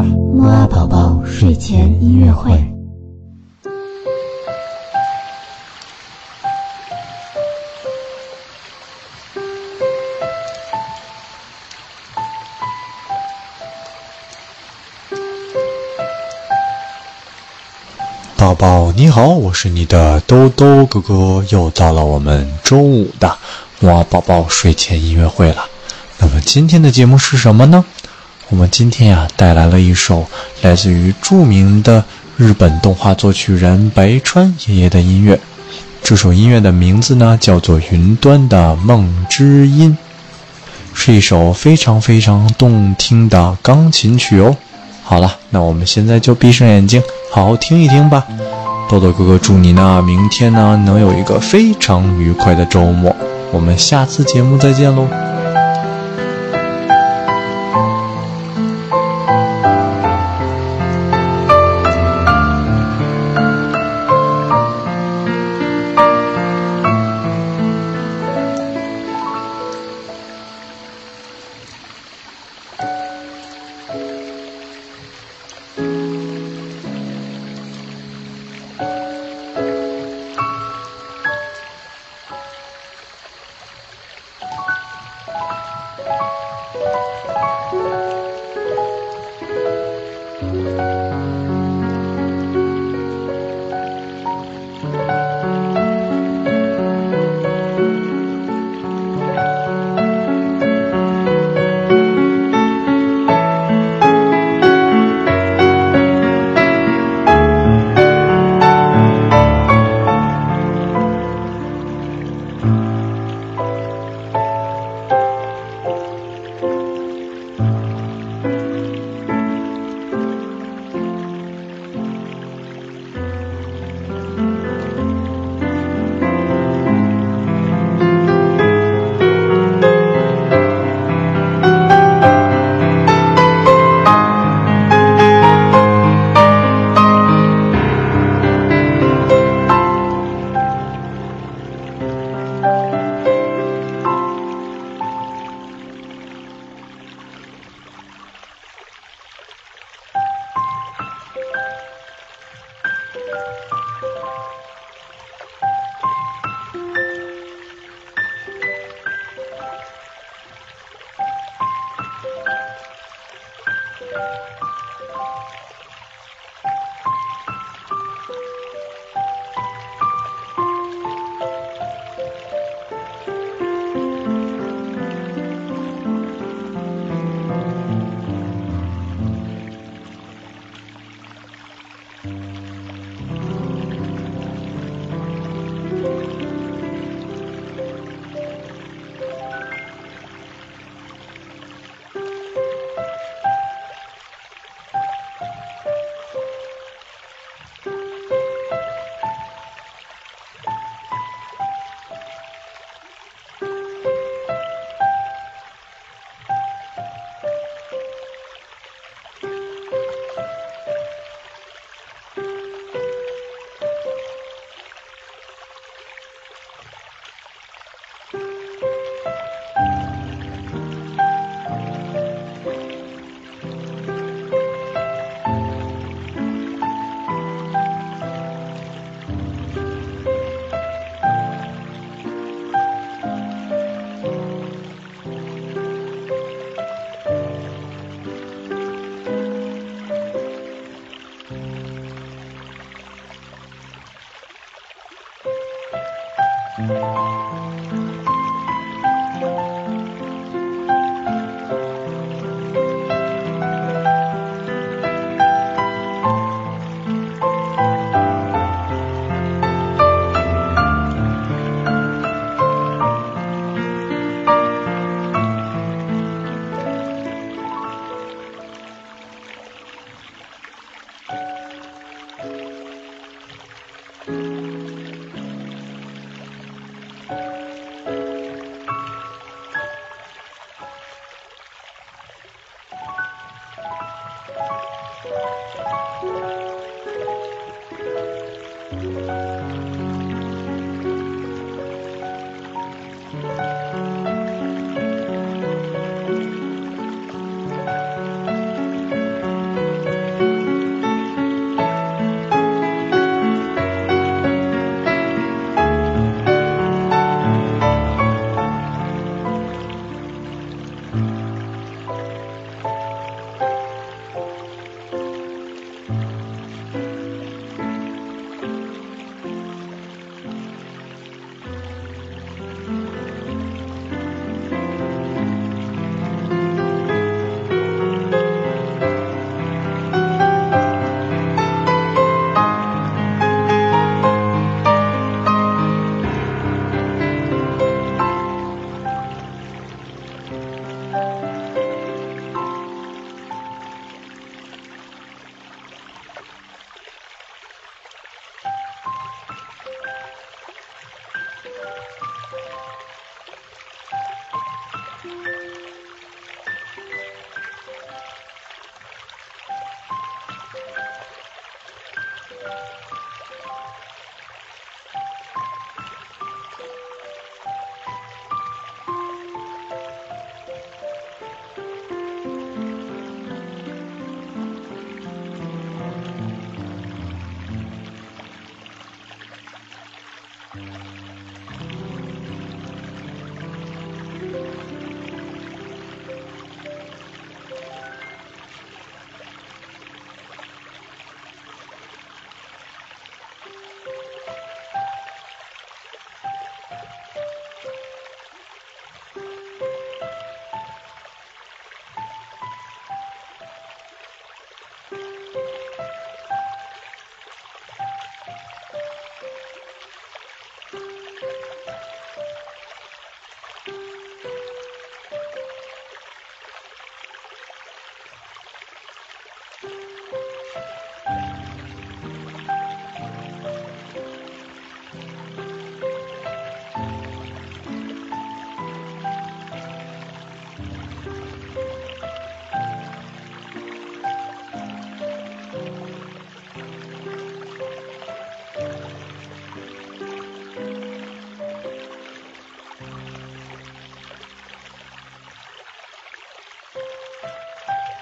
吧。木啊宝宝睡前音乐会。宝宝你好，我是你的兜兜哥哥，又到了我们周五的哇宝宝睡前音乐会了。那么今天的节目是什么呢？我们今天呀带来了一首来自于著名的日本动画作曲人白川爷爷的音乐。这首音乐的名字呢叫做《云端的梦之音》，是一首非常非常动听的钢琴曲哦。好了，那我们现在就闭上眼睛，好好听一听吧。豆豆哥哥祝你呢，明天呢能有一个非常愉快的周末。我们下次节目再见喽。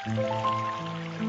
Música